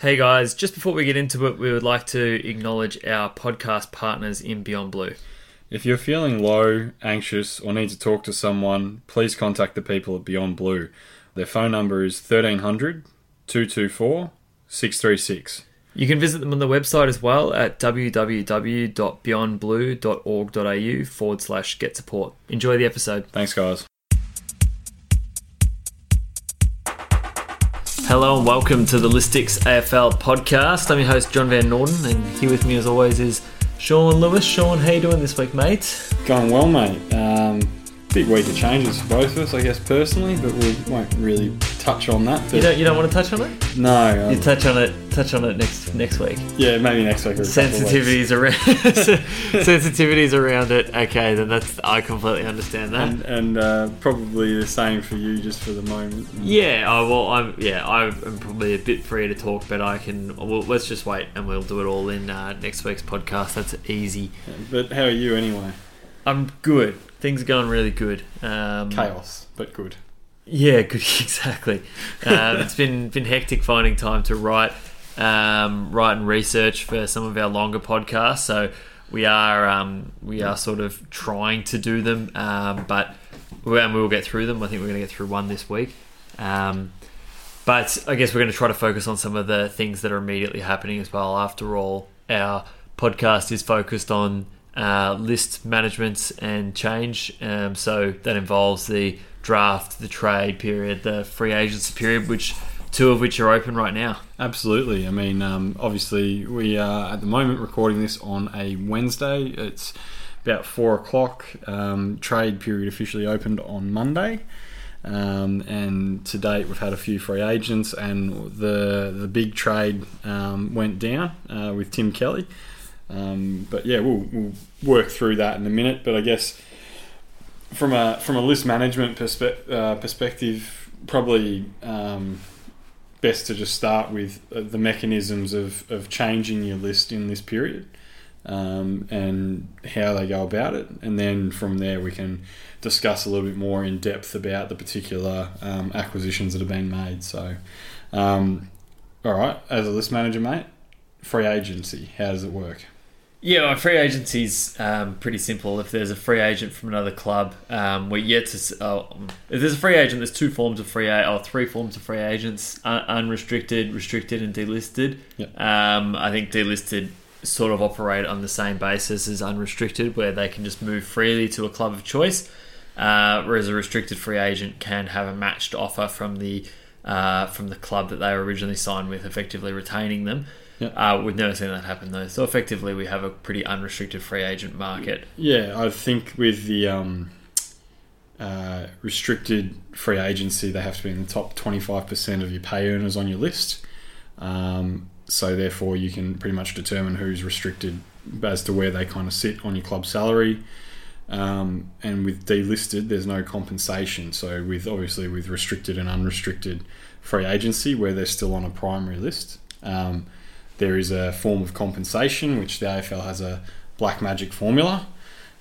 Hey guys, just before we get into it, we would like to acknowledge our podcast partners in Beyond Blue. If you're feeling low, anxious, or need to talk to someone, please contact the people at Beyond Blue. Their phone number is 1300 224 636. You can visit them on the website as well at www.beyondblue.org.au forward slash get support. Enjoy the episode. Thanks, guys. Hello and welcome to the Listics AFL podcast. I'm your host, John Van Norden, and here with me as always is Sean Lewis. Sean, how you doing this week, mate? Going well, mate. Um, big week of changes for both of us, I guess, personally, but we won't really touch on that. You don't, you don't want to touch on it? no. You um, touch on it. Touch on it next next week. yeah, maybe next week. Or a couple of weeks. Sensitivities around sensitivities around it. Okay, then that's I completely understand that. And, and uh, probably the same for you, just for the moment. Yeah, I well, I'm yeah, I'm probably a bit free to talk, but I can. Well, let's just wait, and we'll do it all in uh, next week's podcast. That's easy. But how are you anyway? I'm good. Things are going really good. Um, Chaos, but good. Yeah, good. Exactly. Um, it's been been hectic finding time to write, um, write and research for some of our longer podcasts. So we are um, we are sort of trying to do them, um, but we, and we will get through them. I think we're going to get through one this week. Um, but I guess we're going to try to focus on some of the things that are immediately happening as well. After all, our podcast is focused on uh, list management and change. Um, so that involves the draft, the trade period, the free agency period, which two of which are open right now. Absolutely. I mean, um, obviously, we are at the moment recording this on a Wednesday. It's about four o'clock. Um, trade period officially opened on Monday. Um, and to date, we've had a few free agents, and the the big trade um, went down uh, with Tim Kelly. Um, but yeah, we'll, we'll work through that in a minute. But I guess from a from a list management perspe- uh, perspective, probably um, best to just start with uh, the mechanisms of, of changing your list in this period um, and how they go about it. And then from there, we can discuss a little bit more in depth about the particular um, acquisitions that have been made. So, um, all right, as a list manager, mate, free agency, how does it work? Yeah, well, free agency's um, pretty simple. If there's a free agent from another club, um, we're yet to. Uh, if there's a free agent, there's two forms of free a- or three forms of free agents: un- unrestricted, restricted, and delisted. Yep. Um, I think delisted sort of operate on the same basis as unrestricted, where they can just move freely to a club of choice. Uh, whereas a restricted free agent can have a matched offer from the uh, from the club that they were originally signed with, effectively retaining them. Yep. Uh, we've never seen that happen though. So effectively, we have a pretty unrestricted free agent market. Yeah, I think with the um, uh, restricted free agency, they have to be in the top 25% of your pay earners on your list. Um, so, therefore, you can pretty much determine who's restricted as to where they kind of sit on your club salary. Um, and with delisted, there's no compensation. So, with obviously with restricted and unrestricted free agency, where they're still on a primary list, um, there is a form of compensation which the AFL has a black magic formula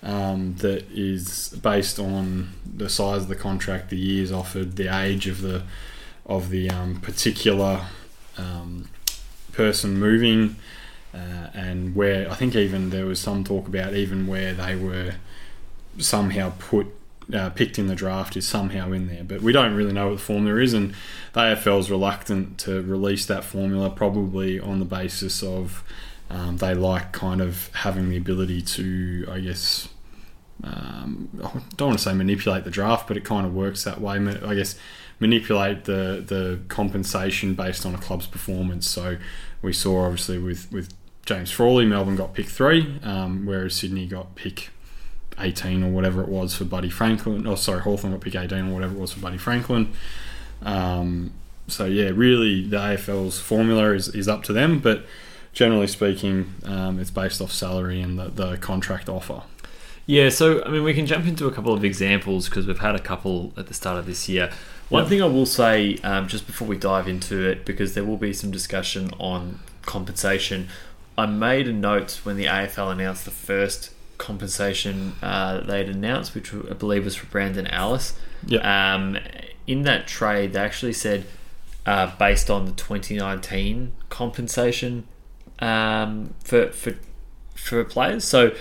um, that is based on the size of the contract, the years offered, the age of the of the um, particular um, person moving, uh, and where I think even there was some talk about even where they were somehow put. Uh, picked in the draft is somehow in there, but we don't really know what the formula is, and the AFL is reluctant to release that formula, probably on the basis of um, they like kind of having the ability to, I guess, um, I don't want to say manipulate the draft, but it kind of works that way. I guess manipulate the the compensation based on a club's performance. So we saw obviously with with James Frawley, Melbourne got pick three, um, whereas Sydney got pick 18 or whatever it was for Buddy Franklin. Oh, sorry, Hawthorn got pick 18 or whatever it was for Buddy Franklin. Um, so yeah, really the AFL's formula is, is up to them, but generally speaking, um, it's based off salary and the, the contract offer. Yeah, so I mean, we can jump into a couple of examples because we've had a couple at the start of this year. One Yep. thing I will say, um, just before we dive into it, because there will be some discussion on compensation, I made a note when the AFL announced the first compensation uh, they'd announced, which I believe was for Brandon Ellis. Yeah. Um, in that trade, they actually said, uh, based on the 2019 compensation um, for for for players. So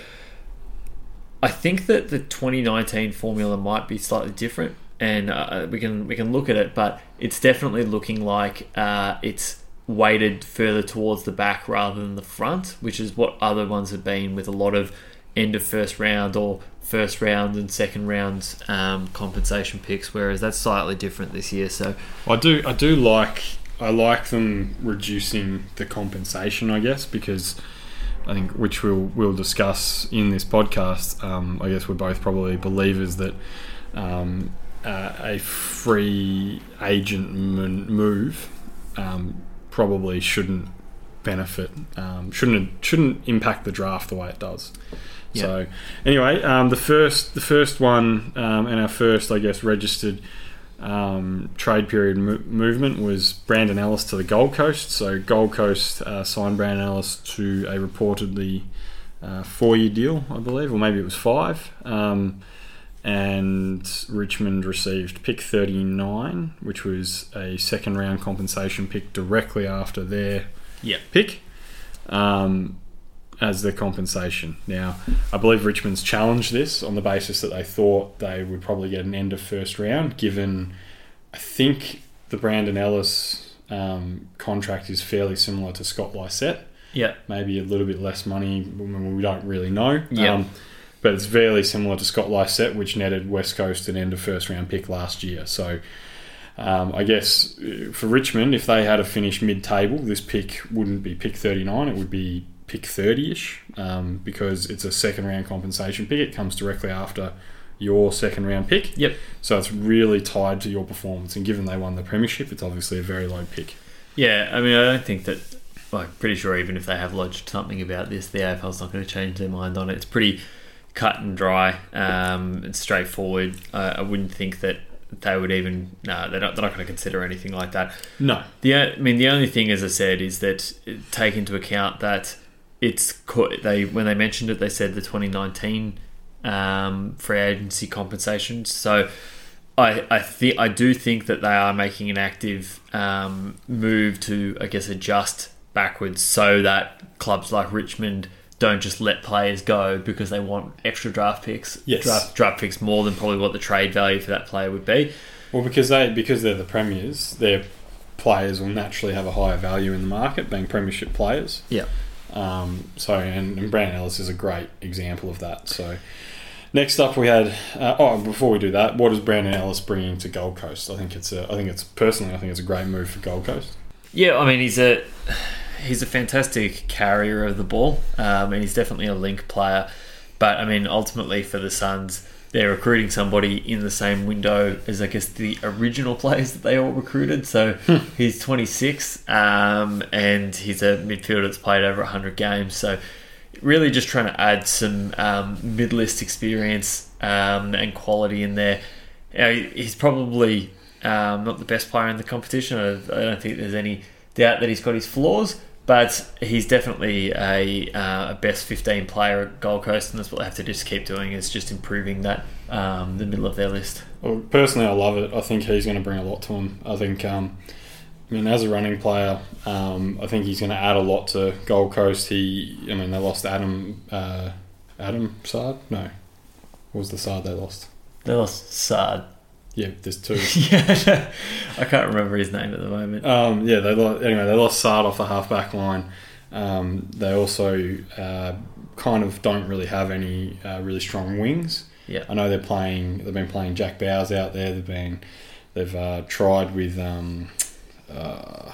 I think that the 2019 formula might be slightly different, and uh, we can we can look at it, but it's definitely looking like uh, it's weighted further towards the back rather than the front, which is what other ones have been with a lot of end of first round or first round and second round um, compensation picks. Whereas that's slightly different this year. So I do I do like I like them reducing the compensation, I guess, because I think which we'll we'll discuss in this podcast. Um, I guess we're both probably believers that um, uh, a free agent move um, probably shouldn't benefit, um, shouldn't shouldn't impact the draft the way it does. Yeah. So anyway, um, the first the first one um, and our first, I guess, registered um, trade period mo- movement was Brandon Ellis to the Gold Coast. So Gold Coast uh, signed Brandon Ellis to a reportedly uh, four-year deal, I believe, or maybe it was five. Um, and Richmond received pick 39, which was a second round compensation pick directly after their yep. pick. Um, as their compensation. Now, I believe Richmond's challenged this on the basis that they thought they would probably get an end of first round, given I think the Brandon Ellis um, contract is fairly similar to Scott Lycett. Yeah. Maybe a little bit less money. We don't really know. Yeah. Um, but it's fairly similar to Scott Lycett, which netted West Coast an end of first round pick last year. So um, I guess uh, for Richmond, if they had a finished mid table, this pick wouldn't be pick 39, it would be pick 30 ish um, because it's a second round compensation pick. It comes directly after your second round pick. Yep. So it's really tied to your performance. And given they won the Premiership, it's obviously a very low pick. Yeah, I mean, I don't think that. Well, I'm pretty sure even if they have lodged something about this, the AFL's not going to change their mind on it. It's pretty cut and dry. Um, it's straightforward. Uh, I wouldn't think that they would even no, they're not, they're not going to consider anything like that. No. The I mean, the only thing, as I said, is that take into account that it's they when they mentioned it, they said the 2019 um, free agency compensation. So I I think I do think that they are making an active um, move to I guess adjust backwards so that clubs like Richmond don't just let players go because they want extra draft picks. Yes. Draft, draft picks more than probably what the trade value for that player would be. Well, because they because they're the premiers, their players will naturally have a higher value in the market, being premiership players. Yeah. Um, so, and, and Brandon Ellis is a great example of that. So, next up we had. Uh, oh, before we do that, what is Brandon Ellis bringing to Gold Coast? I think it's a. I think it's personally, I think it's a great move for Gold Coast. Yeah, I mean he's a he's a fantastic carrier of the ball, um, and he's definitely a link player. But I mean, ultimately for the Suns they're recruiting somebody in the same window as I guess the original players that they all recruited. So hmm. he's 26 um, and he's a midfielder that's played over 100 games. So really just trying to add some um, mid list experience um, and quality in there. You know, he's probably um, not the best player in the competition. I, I don't think there's any doubt that he's got his flaws, but he's definitely a, uh, a best 15 player at Gold Coast, and that's what they have to just keep doing is just improving that um, the middle of their list. Well, personally, I love it. I think he's going to bring a lot to him. I think, um, I mean, as a running player, um, I think he's going to add a lot to Gold Coast. He, I mean, they lost Adam, uh, Adam Saad. No, what was the Saad they lost? They lost Saad. Yeah, there's two. yeah, I can't remember his name at the moment. Um, yeah, they lost, anyway they lost Saad off the halfback line. Um, they also uh, kind of don't really have any uh, really strong wings. Yeah, I know they're playing. They've been playing Jack Bowes out there. They've been they've uh, tried with um, uh,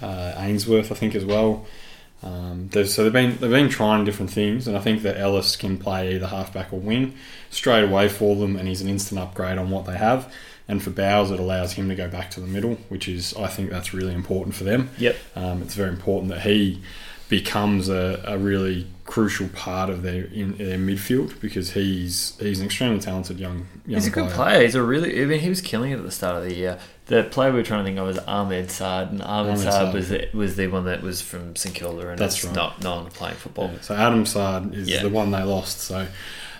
uh, Ainsworth, I think, as well. Um, so they've been they've been trying different things, and I think that Ellis can play either halfback or wing straight away for them, and he's an instant upgrade on what they have. And for Bowes, it allows him to go back to the middle, which is I think that's really important for them. Yep. Um, it's very important that he becomes a, a really crucial part of their in their midfield because he's he's an extremely talented young. young He's a good player. He's a really. I mean, he was killing it at the start of the year. The player we were trying to think of was Ahmed Saad, and Ahmed, Ahmed Saad, Saad. was the, was the one that was from St Kilda, and That's right. not no longer playing football. Yeah, so Adam Saad is Yeah. the one they lost. So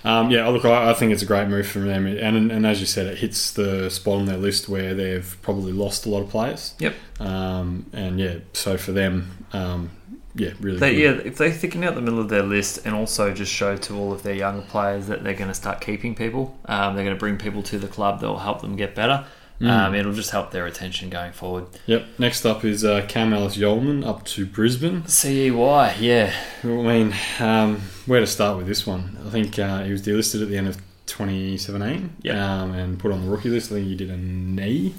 um, yeah, look, I, I think it's a great move from them, and and as you said, it hits the spot on their list where they've probably lost a lot of players. Yep. Um, and yeah, so for them, um, yeah, really. They, yeah, if they thicken out the middle of their list and also just show to all of their younger players that they're going to start keeping people, um, they're going to bring people to the club that will help them get better. Mm. Um, it'll just help their retention going forward. Yep. Next up is uh, Cam Ellis Yolmen up to Brisbane. CEY, yeah. I mean, um, where to start with this one? I think uh, he was delisted at the end of 2017 Yeah. um, and put on the rookie list. I think he did a knee.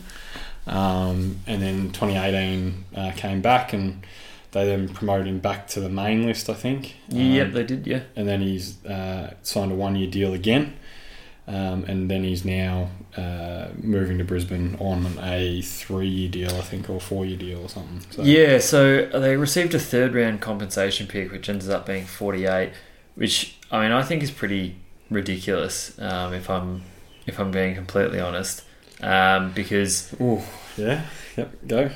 Um, and then 2018 uh, came back and they then promoted him back to the main list, I think. Um, yep, they did, yeah. And then he's uh, signed a one year deal again. Um, and then he's now uh, moving to Brisbane on a three year deal, I think, or four year deal or something. So, Yeah, so they received a third round compensation pick, which ended up being 48, which I mean I think is pretty ridiculous. Um, if I'm if I'm being completely honest, um, because Ooh, yeah. Yep. Go.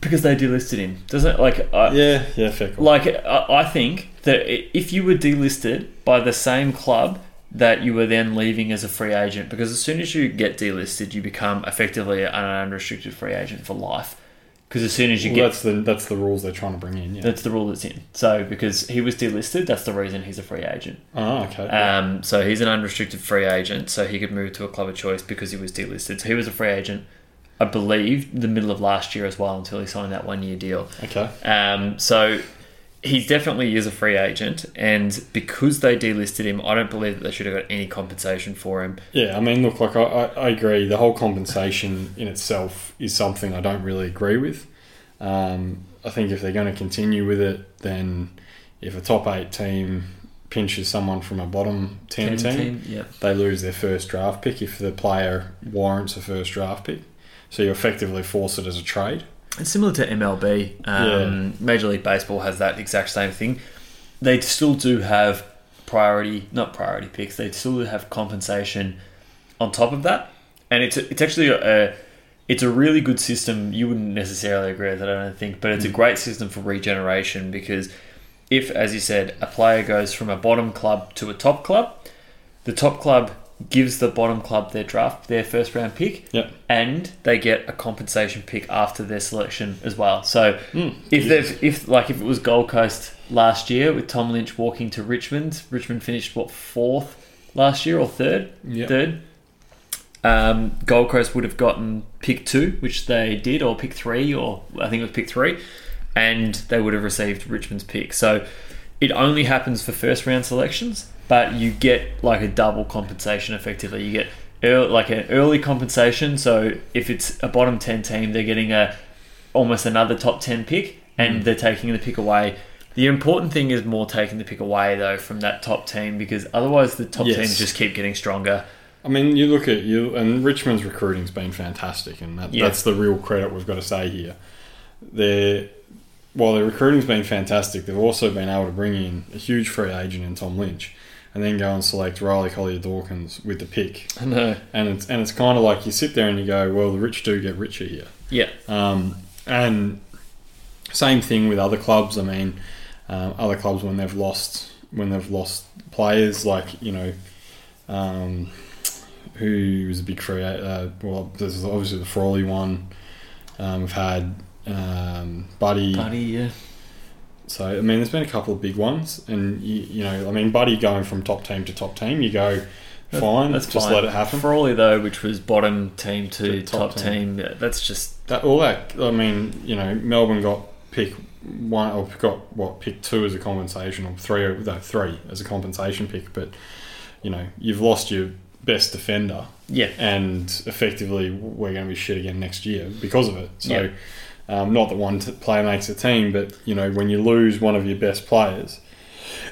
because they delisted him, doesn't like I, Yeah. Yeah. Fair call. like I, I think that if you were delisted by the same club that you were then leaving as a free agent, because as soon as you get delisted, you become effectively an unrestricted free agent for life. Because as soon as you Well, get that's the that's the rules they're trying to bring in. Yeah. That's the rule that's in. So because he was delisted, that's the reason he's a free agent. oh, okay. Um, so he's an unrestricted free agent, so he could move to a club of choice because he was delisted. So he was a free agent, I believe, the middle of last year as well until he signed that one year deal. okay. Um, so he definitely is a free agent, and because they delisted him, I don't believe that they should have got any compensation for him. Yeah, I mean, look, like I, I, agree. The whole compensation in itself is something I don't really agree with. Um, I think if they're going to continue with it, then if a top eight team pinches someone from a bottom ten, team, yeah. they lose their first draft pick if the player warrants a first draft pick. So you effectively force it as a trade. It's similar to MLB. Um, Major League Baseball has that exact same thing. They still do have priority, not priority picks. They still have compensation on top of that, and it's it's actually a it's a really good system. You wouldn't necessarily agree with it, I don't think, but it's a great system for regeneration because if, as you said, a player goes from a bottom club to a top club, the top club gives the bottom club their draft, their first round pick, Yep. and they get a compensation pick after their selection as well. So Mm, if yeah. they've if like if it was Gold Coast last year with Tom Lynch walking to Richmond, Richmond finished what fourth last year or third, Yep. third. Um, Gold Coast would have gotten pick two, which they did, or pick three, or I think it was pick three, and they would have received Richmond's pick. So it only happens for first round selections, but you get like a double compensation effectively. You get early, like an early compensation. So if it's a bottom ten team, they're getting a almost another top ten pick, and Mm. they're taking the pick away. The important thing is more taking the pick away though from that top team because otherwise the top Yes. teams just keep getting stronger. I mean, you look at you, and Richmond's recruiting's been fantastic, and that, Yeah. that's the real credit we've got to say here. They're while their recruiting's been fantastic, they've also been able to bring in a huge free agent in Tom Lynch, and then go and select Riley Collier Dawkins with the pick. I know. And it's and it's kind of like you sit there and you go, well, the rich do get richer here. Yeah. Um, and same thing with other clubs. I mean, um, other clubs when they've lost when they've lost players, like you know, um, who was a big creator. Uh, well, there's obviously the Frawley one. Um, we've had um, Buddy. Buddy, yeah. So I mean, there's been a couple of big ones, and you, you know, I mean, Buddy going from top team to top team, you go fine, That's just fine. let it happen. Frawley though, which was bottom team to, To top, top team, yeah, that's just That all that I mean, you know, Melbourne got pick one or got what pick two as a compensation or three or no, three as a compensation pick, but you know you've lost your best defender yeah. and effectively we're going to be shit again next year because of it. So Yeah. Um, not that one player makes a team, but you know when you lose one of your best players.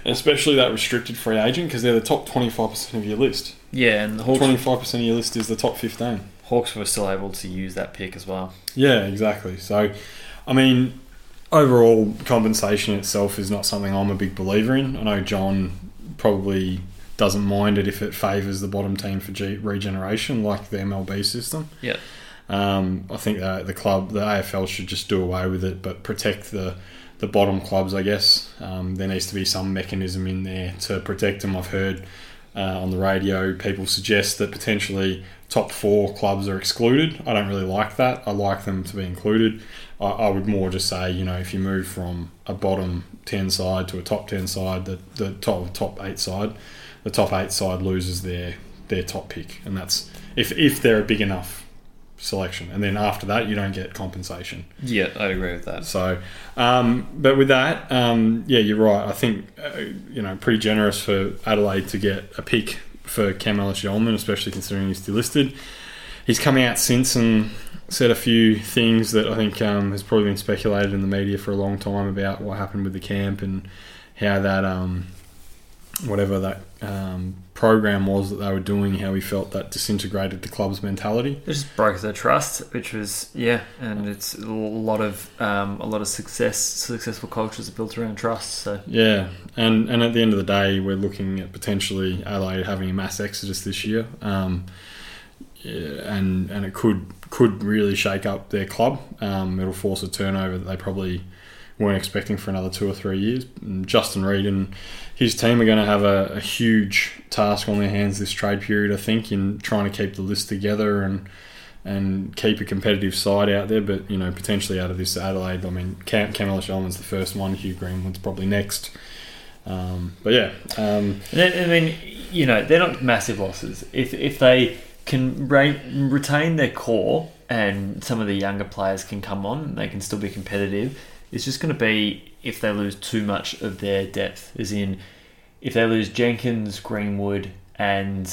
and Especially that restricted free agent because they're the top twenty five percent of your list. Yeah, and the Twenty five percent of your list is the top fifteen. Hawks were still able to use that pick as well. Yeah, exactly. So, I mean, overall compensation itself is not something I'm a big believer in. I know John probably doesn't mind it if it favours the bottom team for G- regeneration, like the MLB system. Yeah. Um, I think that the club, the AFL, should just do away with it, but protect the the bottom clubs. I guess um, there needs to be some mechanism in there to protect them. I've heard uh, on the radio people suggest that potentially top four clubs are excluded. I don't really like that. I like them to be included. I, I would more just say, you know, if you move from a bottom ten side to a top ten side, the the top top eight side, the top eight side loses their their top pick, and that's if if they're a big enough selection, and then after that you don't get compensation. Yeah, I agree with that. So, um, but with that, um, yeah, you're right. I think uh, you know pretty generous for Adelaide to get a pick for Cam Ellis Yolmen, especially considering he's delisted. He's come out since and said a few things that I think um, has probably been speculated in the media for a long time about what happened with the camp and how that um, whatever that um, program was that they were doing, how he felt that disintegrated the club's mentality. It just broke their trust, which was yeah, and it's a lot of um, a lot of success. Successful cultures are built around trust. So Yeah, and and at the end of the day, we're looking at potentially Adelaide having a mass exodus this year, um, yeah, and and it could could really shake up their club. Um, it'll force a turnover that they probably weren't expecting for another two or three years. And Justin Reid and his team are going to have a, a huge task on their hands this trade period, I think, in trying to keep the list together and and keep a competitive side out there. But you know, potentially out of this Adelaide, I mean, Cam Ellis Yolmen's the first one. Hugh Greenwood's probably next. Um, but yeah, um, I mean, you know, they're not massive losses. If if they can re- retain their core and some of the younger players can come on, they can still be competitive. It's just going to be if they lose too much of their depth, as in if they lose Jenkins, Greenwood, and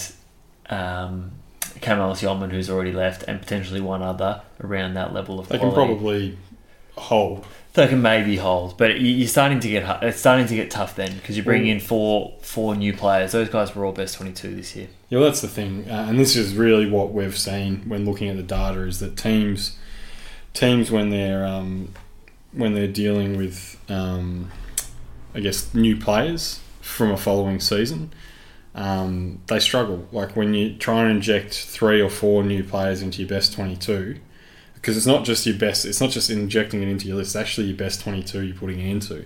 um, Yolmen, who's already left, and potentially one other around that level of they can probably hold. They can maybe hold, but you- you're starting to get it's starting to get tough then because you bring in four four new players. Those guys were all best twenty two this year. Yeah, well, that's the thing, uh, and this is really what we've seen when looking at the data is that teams, teams when they're um, when they're dealing with, um, I guess, new players from a following season, um, they struggle. Like when you try and inject three or four new players into your best twenty-two, because it's not just your best. It's not just injecting it into your list. It's actually your best twenty-two you're putting it into.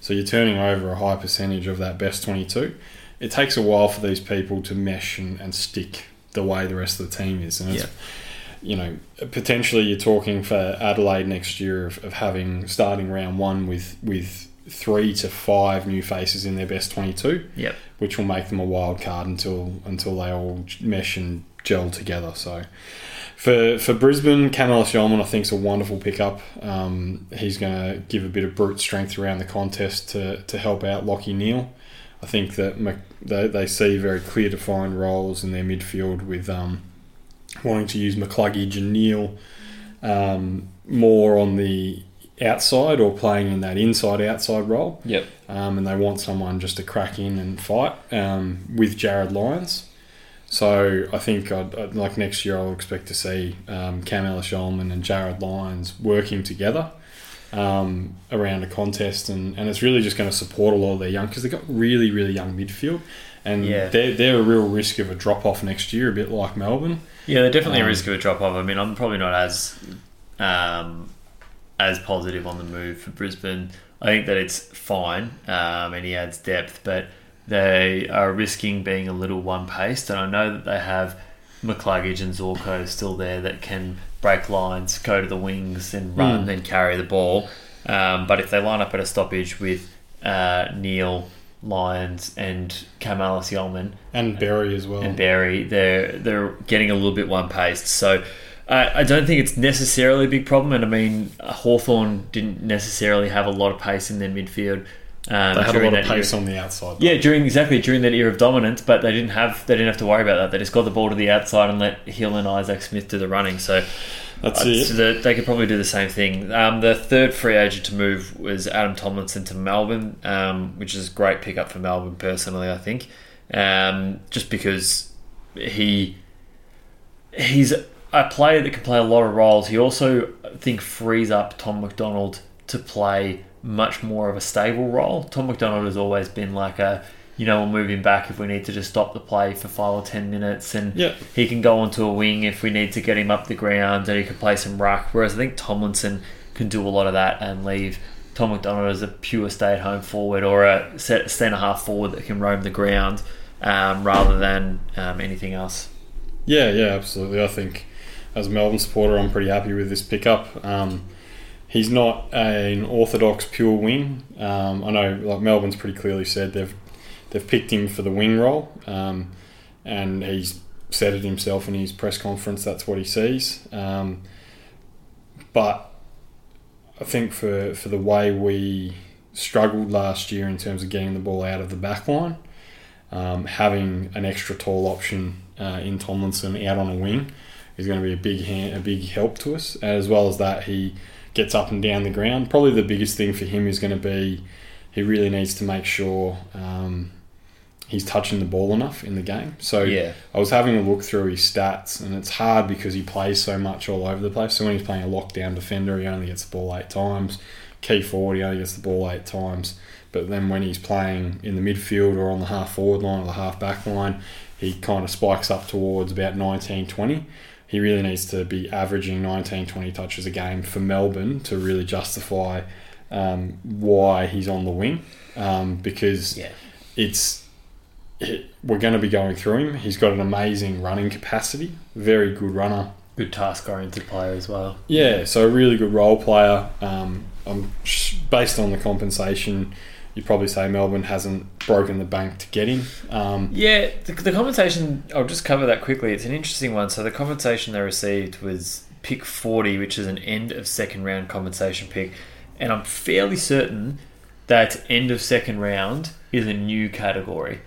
So you're turning over a high percentage of that best twenty-two it takes a while for these people to mesh and, and stick the way the rest of the team is. And Yeah. You know, potentially you're talking for Adelaide next year of, of having starting round one with with three to five new faces in their best 22, Yep. which will make them a wild card until until they all mesh and gel together. So. For, for Brisbane, Cam Ellis Yolmen I think is a wonderful pickup. Um, he's going to give a bit of brute strength around the contest to, to help out Lachie Neale. I think that Mc, they, they see very clear defined roles in their midfield with um, wanting to use McCluggage and Neale um, more on the outside or playing in that inside outside role. Yep. Um, and they want someone just to crack in and fight um, with Jarryd Lyons. So I think I'd, I'd, like next year I'll expect to see um, Cam Ellis and Jarryd Lyons working together um, around a contest, and, and it's really just going to support a lot of their young because they've got really really young midfield, and Yeah. they're they're a real risk of a drop off next year, a bit like Melbourne. Yeah, they're definitely Um, a risk of a drop off. I mean, I'm probably not as um, as positive on the move for Brisbane. I think that it's fine, um, and he adds depth, but they are risking being a little one paced. And I know that they have McCluggage and Zorko still there that can break lines, go to the wings, and run Mm. and carry the ball. Um, but if they line up at a stoppage with uh, Neil Lyons and Cam Ellis Yolmen, And Berry as well. and Berry, they're they're getting a little bit one paced. So I I don't think it's necessarily a big problem. And I mean, Hawthorn didn't necessarily have a lot of pace in their midfield. Um, they had a lot of pace era. on the outside. Yeah, during exactly during that era of dominance, but they didn't have they didn't have to worry about that. They just got the ball to the outside and let Hill and Isaac Smith do the running. So that's uh, it. so the, they could probably do the same thing. Um, the third free agent to move was Adam Tomlinson to Melbourne, um, which is a great pickup for Melbourne personally. I think, um, just because he he's a player that can play a lot of roles. He also I think frees up Tom McDonald to play much more of a stable role. Tom McDonald has always been like a, you know, we'll move him back if we need to just stop the play for five or ten minutes, and Yeah. he can go onto a wing if we need to get him up the ground, and he can play some ruck. Whereas I think Tomlinson can do a lot of that and leave Tom McDonald as a pure stay-at-home forward or a set, stay and a half forward that can roam the ground um, rather than um, anything else. Yeah, yeah, absolutely. I think as a Melbourne supporter, I'm pretty happy with this pickup. Um, he's not an orthodox pure wing. Um, I know, like Melbourne's pretty clearly said they've they've picked him for the wing role, um, and he's said it himself in his press conference. That's what he sees. Um, but I think for for the way we struggled last year in terms of getting the ball out of the back line, um, having an extra tall option uh, in Tomlinson out on a wing is going to be a big hand, a big help to us. As well as that, he gets up and down the ground. Probably the biggest thing for him is going to be he really needs to make sure um, he's touching the ball enough in the game. So Yeah. I was having a look through his stats, and it's hard because he plays so much all over the place. So when he's playing a lockdown defender, he only gets the ball eight times. Key forward, he only gets the ball eight times. But then when he's playing in the midfield or on the half forward line or the half back line, he kind of spikes up towards about 19 20. He really needs to be averaging 19 20 touches a game for Melbourne to really justify um, why he's on the wing. Um, because Yeah. it's it, we're going to be going through him. He's got an amazing running capacity, very good runner. Good task-oriented player as well. Yeah, so a really good role player. Um, I'm sh- based on the compensation. You'd probably say Melbourne hasn't broken the bank to get him. Um, Yeah, the, the compensation, I'll just cover that quickly. It's an interesting one. So, the compensation they received was pick 40, which is an end of second round compensation pick. And I'm fairly certain that end of second round is a new category.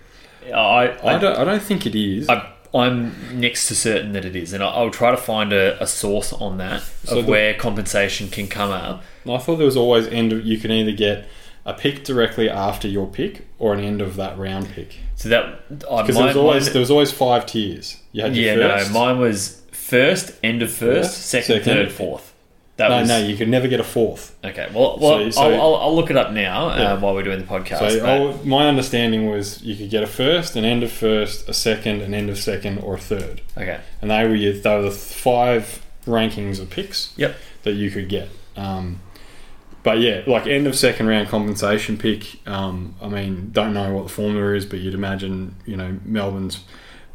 I, I don't. I don't think it is. I, I'm next to certain that it is, and I- I'll try to find a, a source on that So of the- where compensation can come out. I thought there was always end. Of, you can either get a pick directly after your pick or an end of that round pick. So that I Because there was always mine- there was always five tiers. You had yeah, first. no, mine was first, end of first, First, second, second. third, fourth. That no, was no, you could never get a fourth. okay. Well, well, So- so- I'll, I'll, I'll look it up now Yeah. uh, while we're doing the podcast. So but- my understanding was you could get a first, an end of first, a second, an end of second, or a third, okay, and they were your, they were the five rankings of picks Yep. that you could get. Um, but yeah, like end of second round compensation pick. Um, I mean, don't know what the formula is, but you'd imagine you know Melbourne's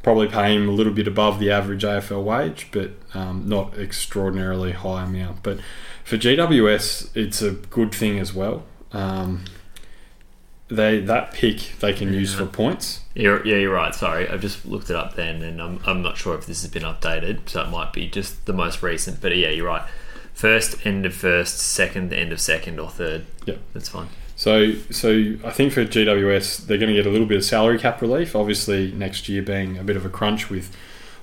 probably pay him a little bit above the average AFL wage, but um, not extraordinarily high amount. But for GWS, it's a good thing as well. Um, they that pick they can use for points. You're, yeah, you're right. Sorry, I've just looked it up then, and I'm, I'm not sure if this has been updated, so it might be just the most recent. But yeah, you're right. First, end of first, second, end of second, or third. Yeah, that's fine. So, so I think for GWS, they're going to get a little bit of salary cap relief. Obviously, next year being a bit of a crunch with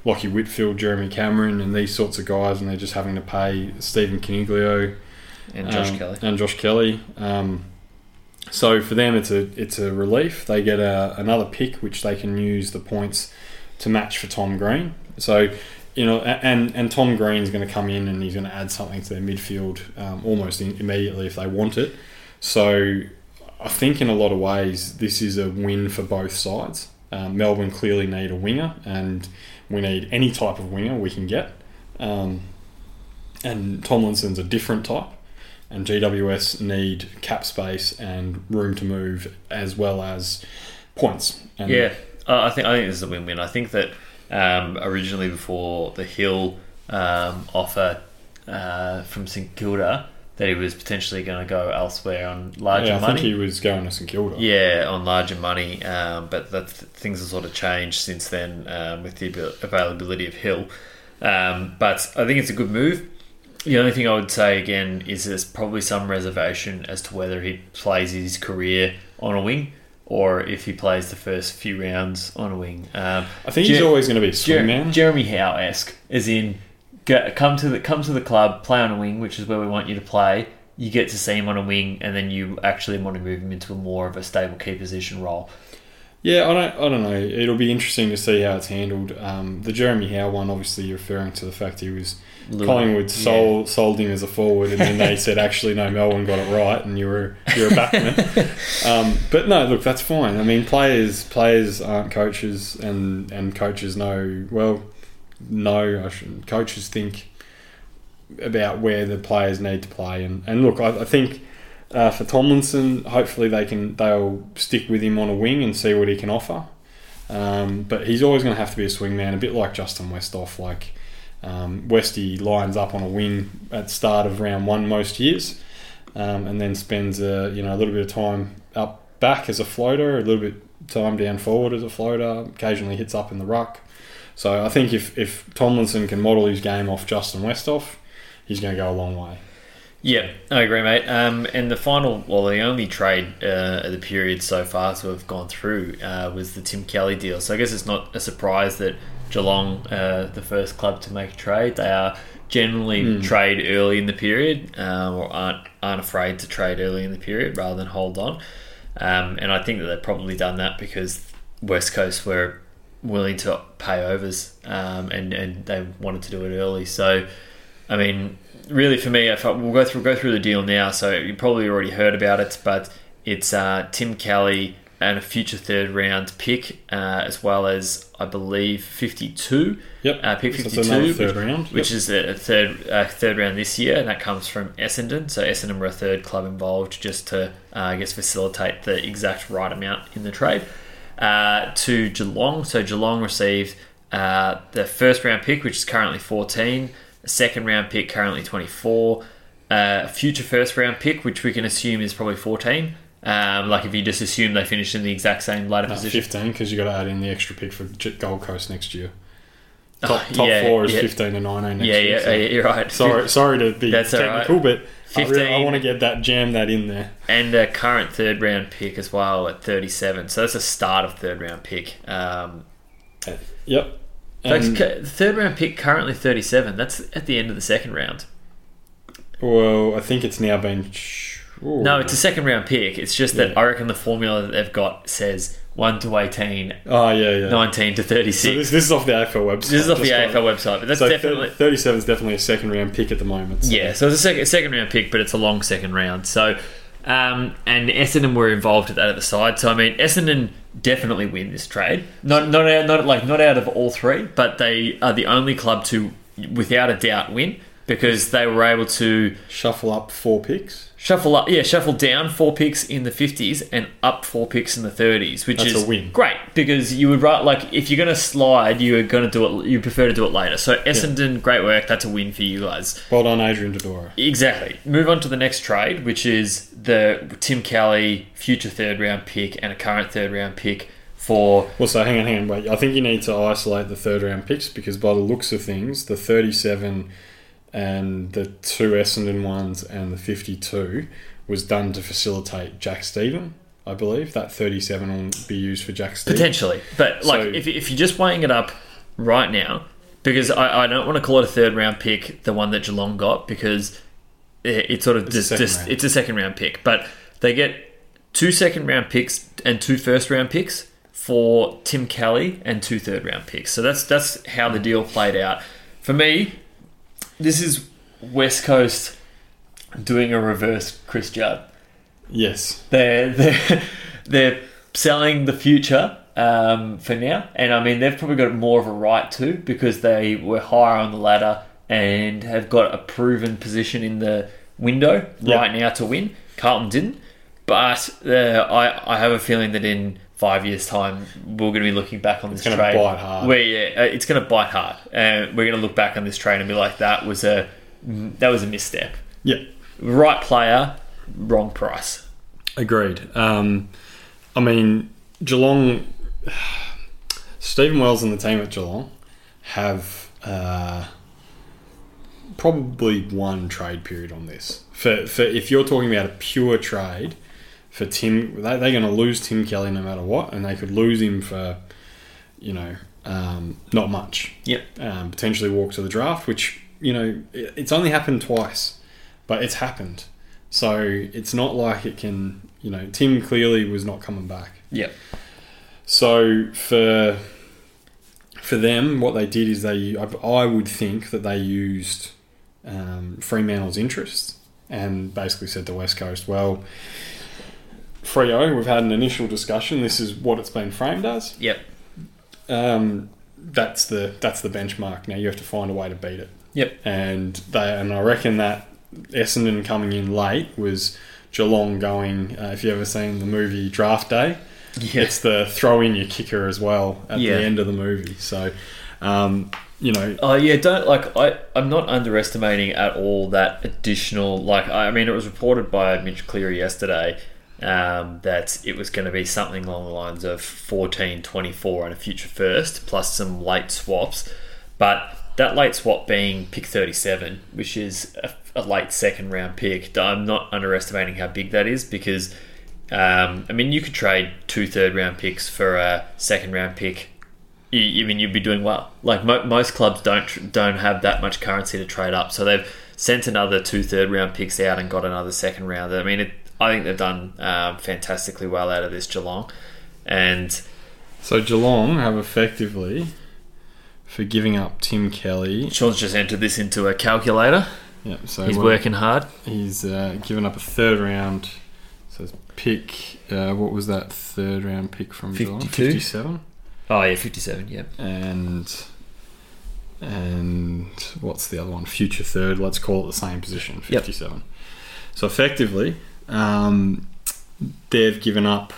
Lachie Whitfield, Jeremy Cameron, and these sorts of guys, and they're just having to pay Stephen Coniglio And Josh um, Kelly. and Josh Kelly. Um, so for them, it's a it's a relief. They get a, another pick, which they can use the points to match for Tom Green. So you know, and and Tom Green's going to come in and he's going to add something to their midfield um, almost in, immediately if they want it. So I think in a lot of ways this is a win for both sides. Um, Melbourne clearly need a winger, and we need any type of winger we can get. Um, and Tomlinson's a different type, and GWS need cap space and room to move as well as points. And Yeah, uh, I think I think this is a win-win. I think that um, originally before the Hill um, offer uh, from St Kilda, that he was potentially going to go elsewhere on larger money. yeah, I money. think he was going to St Kilda. Yeah, on larger money, um, but that things have sort of changed since then um, with the abil- availability of Hill. Um, but I think it's a good move. The only thing I would say again is there's probably some reservation as to whether he plays his career on a wing or if he plays the first few rounds on a wing. Um, I think he's always going to be a Jer- swingman. Jeremy Howe esque, as in go, come to the come to the club, play on a wing, which is where we want you to play. You get to see him on a wing, and then you actually want to move him into a more of a stable key position role. Yeah, I don't, I don't know. It'll be interesting to see how it's handled. Um, the Jeremy Howe one, obviously, you're referring to the fact he was Little- Collingwood yeah. sold sold him as a forward, and then they said actually no, Melbourne got it right, and you were you're a backman. um, but no, look, that's fine. I mean, players players aren't coaches, and and coaches know well. No, I shouldn't. Coaches think about where the players need to play, and and look, I, I think. Uh, for Tomlinson, hopefully they can they'll stick with him on a wing and see what he can offer. Um, but he's always going to have to be a swingman, a bit like Justin Westhoff. Like um, Westy lines up on a wing at start of round one most years, um, and then spends a you know a little bit of time up back as a floater, a little bit time down forward as a floater. Occasionally hits up in the ruck. So I think if if Tomlinson can model his game off Justin Westhoff, he's going to go a long way. Yeah, I agree, mate. Um, and the final, well, the only trade uh, of the period so far to have gone through uh, was the Tim Kelly deal. So I guess it's not a surprise that Geelong, uh, the first club to make a trade, they are generally Mm. trade early in the period um, or aren't aren't afraid to trade early in the period rather than hold on. Um, and I think that they've probably done that because West Coast were willing to pay overs um, and and they wanted to do it early. So, I mean, really for me, I, we'll go through go through the deal now. So you probably already heard about it, but it's uh, Tim Kelly and a future third round pick, uh, as well as I believe fifty two. Yep, Uh, pick 52, another third round, which is a third uh, third round this year, and that comes from Essendon. So Essendon were a third club involved, just to uh, I guess facilitate the exact right amount in the trade. Uh, to Geelong, so Geelong received uh, the first round pick, which is currently fourteen, a second round pick currently twenty four, uh, a future first round pick, which we can assume is probably fourteen. Um, like if you just assume they finished in the exact same ladder No, position. 15 because you got to add in the extra pick for Gold Coast next year. Oh, Top, top yeah, four is yeah. 15 to 19 next Yeah, year. yeah, so- yeah, you're right. Sorry, sorry to be That's technical, but I, really, 15. I want to get that jam that in there. and a current third round pick as well at 37. So that's a start of third round pick. Um, Yep. And- third round pick currently 37. That's at the end of the second round. well, I think it's now been. ooh. No, it's a second round pick. It's just that Yeah. I reckon the formula that they've got says 1 to 18, Oh yeah, yeah. 19 to 36. So this, this is off the AFL website. this is off the AFL website, but that's so definitely. 37 is definitely a second round pick at the moment. so- Yeah, so it's a second, second round pick, but it's a long second round. So, um, and Essendon were involved at that at the side. So I mean, Essendon definitely win this trade. Not not out, not like not out of all three, but they are the only club to, without a doubt, win because they were able to Shuffle up four picks. Shuffle up, yeah, shuffle down four picks in the fifties and up four picks in the thirties, which That's is a win. great because you would write like if you're going to slide, you are going to do it. You prefer to do it later. So Essendon, great work. That's a win for you guys. Well done, Adrian Dodoro. Exactly. Move on to the next trade, which is the Tim Kelly future third round pick and a current third round pick for Also, hang on, hang on, wait. I think you need to isolate the third round picks because by the looks of things, the 37 and the two Essendon ones and the 52 was done to facilitate Jack Steven, I believe. That 37 will be used for Jack Steven. potentially. But like, So- if, if you're just weighing it up right now, because I, I don't want to call it a third round pick, the one that Geelong got, because it, it sort of It's a just, just it's a second round pick, but they get two second round picks and two first round picks for Tim Kelly and two third round picks. So that's that's how the deal played out. For me, this is West Coast doing a reverse Chris Judd. Yes. They're they're they're selling the future um, for now, and I mean they've probably got more of a right to because they were higher on the ladder and have got a proven position in the window Yeah. right now to win. Carlton didn't, but uh, I I have a feeling that in five years' time we're going to be looking back on this gonna trade. bite hard. Where yeah, uh, it's going to bite hard, and we're going to look back on this trade and be like, that was a that was a misstep. Yeah. Right player, wrong price. Agreed. Um, I mean, Geelong, Stephen Wells and the team at Geelong have uh, probably one trade period on this. For, for if you're talking about a pure trade for Tim, they, they're going to lose Tim Kelly no matter what, and they could lose him for, you know, um, not much. Yep. Um, potentially walk to the draft, which you know it- it's only happened twice, but it's happened. So it's not like it can, you know, Tim clearly was not coming back. Yep. So for for them, what they did is they, I, I would think that they used um, Fremantle's interest and basically said to West Coast, well, Freo, we've had an initial discussion. This is what it's been framed as. Yep. Um, that's the that's the benchmark. Now you have to find a way to beat it. Yep. And they and I reckon that Essendon coming in late was Geelong going. Uh, if you ever seen the movie Draft Day, Yeah. it's the throw in your kicker as well at Yeah. the end of the movie. So, um, you know, Oh yeah, don't like I. I'm not underestimating at all that additional. Like I mean, it was reported by Mitch Cleary yesterday um, that it was going to be something along the lines of 14, 24 and a future first, plus some late swaps. But that late swap being pick 37, which is a, a late second round pick, I'm not underestimating how big that is because. Um, I mean, you could trade two third round picks for a second round pick you, mean you'd be doing well. Like mo- most clubs don't don't have that much currency to trade up, so they've sent another two third round picks out and got another second round. I mean, it, I think they've done um, fantastically well out of this Geelong, and so Geelong have effectively for giving up Tim Kelly. Sean's just entered this into a calculator. Yeah, so He's working hard. He's uh, given up a third round. So pick. Uh, what was that third round pick from Geelong? Fifty-seven. Oh yeah, fifty seven. Yeah, And and what's the other one? Future third. Let's call it the same position. Yep. Fifty-seven. So effectively, um, they've given up.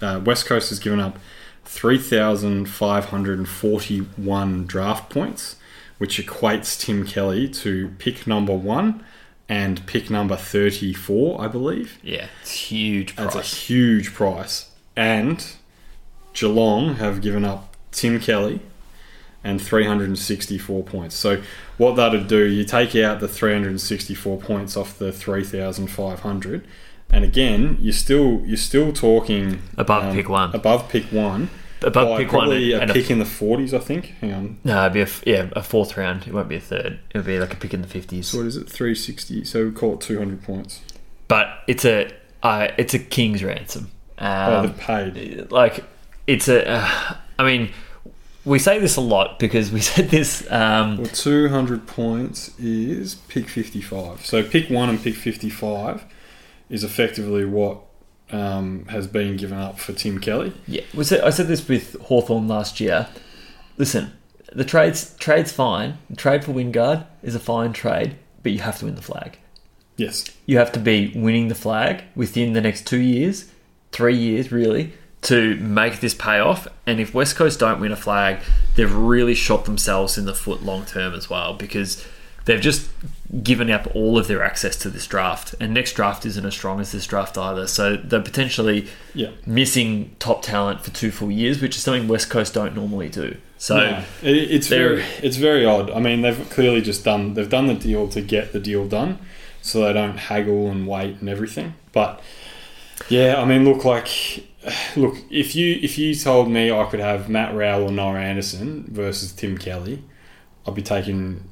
Uh, West Coast has given up three thousand five hundred and forty-one draft points, which equates Tim Kelly to pick number one and pick number thirty-four, I believe. yeah, it's huge That's a huge price. And Geelong have given up Tim Kelly and 364 points. So what that'd do, you take out the 364 points off the 3,500, and again, you're still you're still talking Above pick one. above pick one, Above pick one and a a- pick in the 40s, I think. Hang on, No, it'd be a yeah a fourth round. It won't be a third. It'll be like a pick in the fifties. so what is it? 360. So we call it 200 points. But it's a uh, it's a king's ransom. oh, Um, they've paid. like it's a uh, i mean we say this a lot because we said this um, Well, 200 points is pick 55. So pick 1 and pick 55 is effectively what um, has been given up for Tim Kelly. yeah. We said, i said this with hawthorn last year. Listen the trades trade's fine. The trade for wingard is a fine trade but you have to win the flag. Yes. you have to be winning the flag within the next two years three years really to make this pay off. And if west coast don't win a flag they've really shot themselves in the foot long term as well because they've just given up all of their access to this draft and next draft isn't as strong as this draft either so they're potentially Yeah. missing top talent for two full years which is something west coast don't normally do so No, it, it's very it's very odd. I mean, they've clearly just done they've done the deal to get the deal done, so they don't haggle and wait and everything. But yeah, I mean, look like look if you if you told me I could have Matt Rowell or Noah Anderson versus Tim Kelly, I'd be taking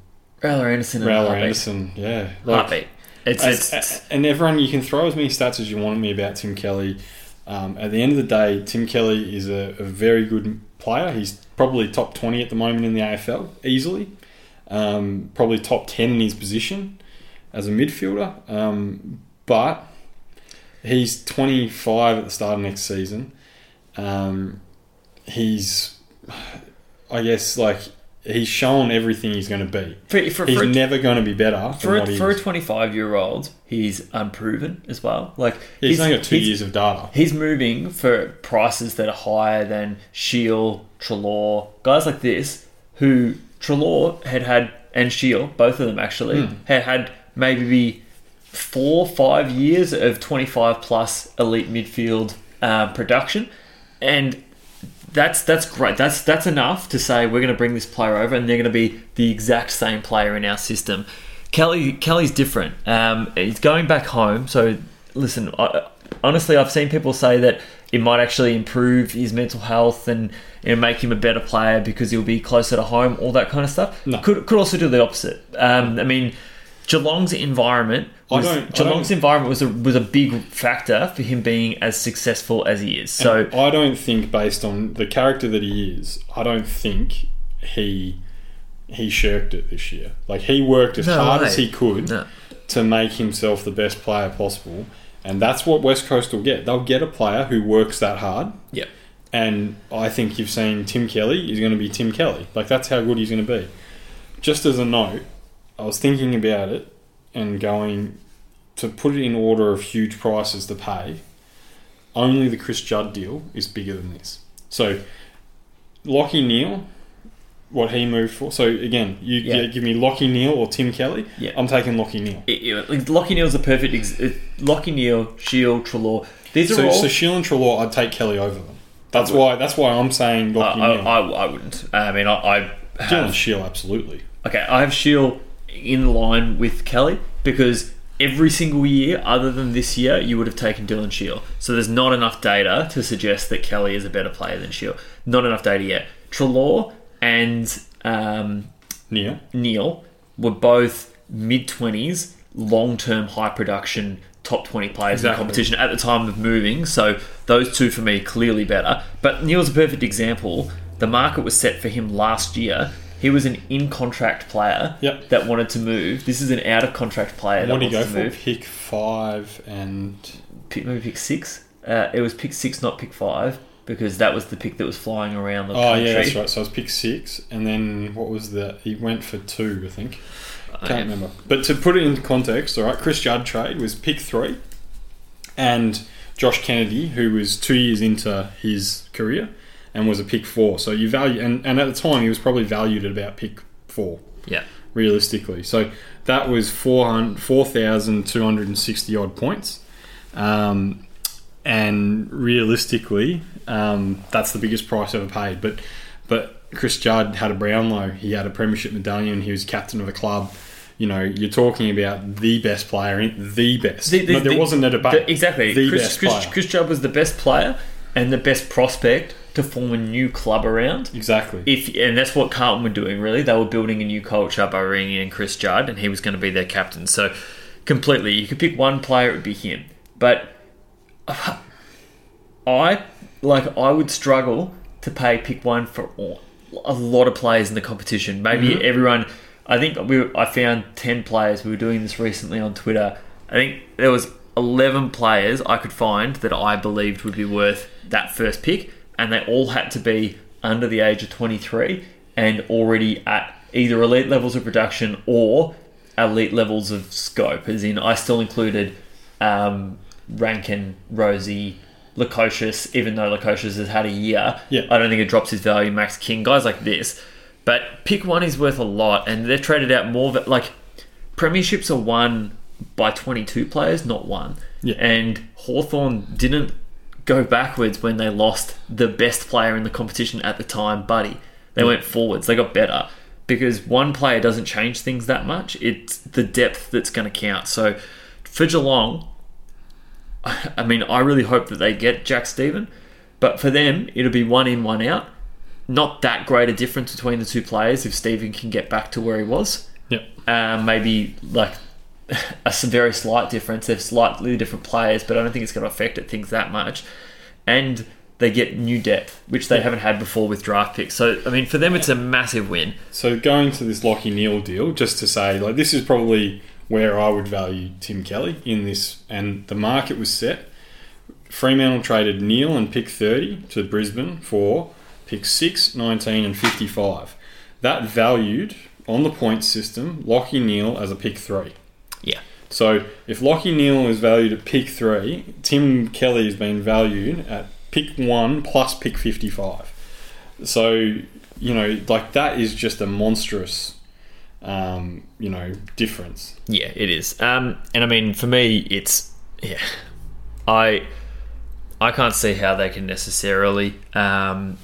Rowler Anderson and Harvey. Anderson. Yeah, Heartbeat. It's, As- it's, and everyone, you can throw as many stats as you want at me about Tim Kelly. Um, at the end of the day, Tim Kelly is a, a very good player. He's probably top 20 at the moment in the AFL, easily. Um, probably top 10 in his position as a midfielder. Um, but he's 25 at the start of next season. Um, he's, I guess, like, he's shown everything he's going to be. for, for, He's for, never going to be better for a, for a 25 year old, he's unproven as well. Like Yeah, he's only got two years of data. He's moving for prices that are higher than Shiel, Treloar, guys like this, who Treloar had had, and Shiel, both of them actually, Hmm. had had maybe four, five years of 25 plus elite midfield uh, production. And that's that's great. That's that's enough to say we're going to bring this player over, and they're going to be the exact same player in our system. Kelly Kelly's different. Um, he's going back home. So listen, I, honestly, I've seen people say that it might actually improve his mental health and you know, make him a better player because he'll be closer to home. All that kind of stuff. No. Could could also do the opposite. Um, I mean. Geelong's environment I was, Geelong's environment was a was a big factor for him being as successful as he is. So I don't think, based on the character that he is, I don't think he he shirked it this year. Like he worked as No hard way. as he could No. to make himself the best player possible, and that's what West Coast will get. They'll get a player who works that hard. Yep. And I think you've seen Tim Kelly is going to be Tim Kelly. Like that's how good he's going to be. Just as a note, I was thinking about it and going to put it in order of huge prices to pay. Only the Chris Judd deal is bigger than this. So, Lachie Neale, what he moved for. So again, you Yeah. give me Lachie Neale or Tim Kelly. Yeah. I'm taking Lachie Neale. It, it, Lachie Neale's a perfect. Ex- Lachie Neale, Shiel, Treloar. These are So, all. so Shiel and Treloar, I'd take Kelly over them. That's why. That's why I'm saying I, Lachie I, Neale. I, I wouldn't. I mean, I, I Dylan Shiel, absolutely. okay. I have Shiel in line with Kelly because every single year, other than this year, you would have taken Dylan Shiel. So there's not enough data to suggest that Kelly is a better player than Shiel. Not enough data yet. Treloar and um, Neale. Neale were both mid twenties, long term high production top twenty players in Exactly. the competition at the time of moving. So those two for me clearly better. But Neale's a perfect example. The market was set for him last year. He was an in contract player Yep. that wanted to move. This is an out of contract player What that did he wants go to for? move. Pick five and Pick, maybe pick six. Uh, it was pick six, not pick five, because that was the pick that was flying around the oh country. yeah, that's right. So I was pick six, and then what was the? He went for two, I think. I Can't am- remember. But to put it into context, all right, Chris Judd trade was pick three, and Josh Kennedy, who was two years into his career, and was a pick four. So you value, and, and at the time he was probably valued at about pick four, Yeah. realistically. So that was 400 4,260 odd points. Um, and realistically, um, that's the biggest price ever paid. But but Chris Judd had a Brownlow. He had a premiership medallion. He was captain of the club. You know, you're talking about the best player, in the best. The- the- no, there the- wasn't a debate. Exactly. The Chris, best Chris, player. Chris Judd was the best player and the best prospect to form a new club around. exactly. If and that's what Carlton were doing. Really, they were building a new culture by bringing in Chris Judd, and he was going to be their captain. So, completely, you could pick one player; it would be him. But I like I would struggle to pay pick one for all, a lot of players in the competition. Maybe Mm-hmm. everyone. I think we I found ten players. We were doing this recently on Twitter. I think there was eleven players I could find that I believed would be worth that first pick, and they all had to be under the age of twenty three and already at either elite levels of production or elite levels of scope. As in, I still included um, Rankine, Rozee, Lukosius, even though Lukosius has had a year, Yeah. I don't think it drops his value. Max King, guys like this. But pick one is worth a lot, and they've traded out more. Of it. Like, premierships are won by 22 players, not one. Yeah. And Hawthorn didn't go backwards when they lost the best player in the competition at the time, Buddy. They went forwards, they got better. Because one player doesn't change things that much, it's the depth that's going to count. So for Geelong, I mean, I really hope that they get Jack Steven, but for them, it'll be one in, one out. Not that great a difference between the two players if Steven can get back to where he was. Yep. Um, maybe like a very slight difference. They're slightly different players, but I don't think it's going to affect it things that much. And they get new depth, which they haven't had before with draft picks. So, I mean, for them, it's a massive win. So going to this Lachie Neale deal, just to say, like this is probably where I would value Tim Kelly in this, and the market was set. Fremantle traded Neale and pick 30 to Brisbane for pick 6, 19, and 55. That valued on the points system Lachie Neale as a pick 3. Yeah. So if Lachie Neale is valued at pick 3, Tim Kelly has been valued at pick 1 plus pick 55. So, you know, like that is just a monstrous, um, you know, difference. Yeah, it is. Um, and I mean, for me, it's yeah. I I can't see how they can necessarily. Um,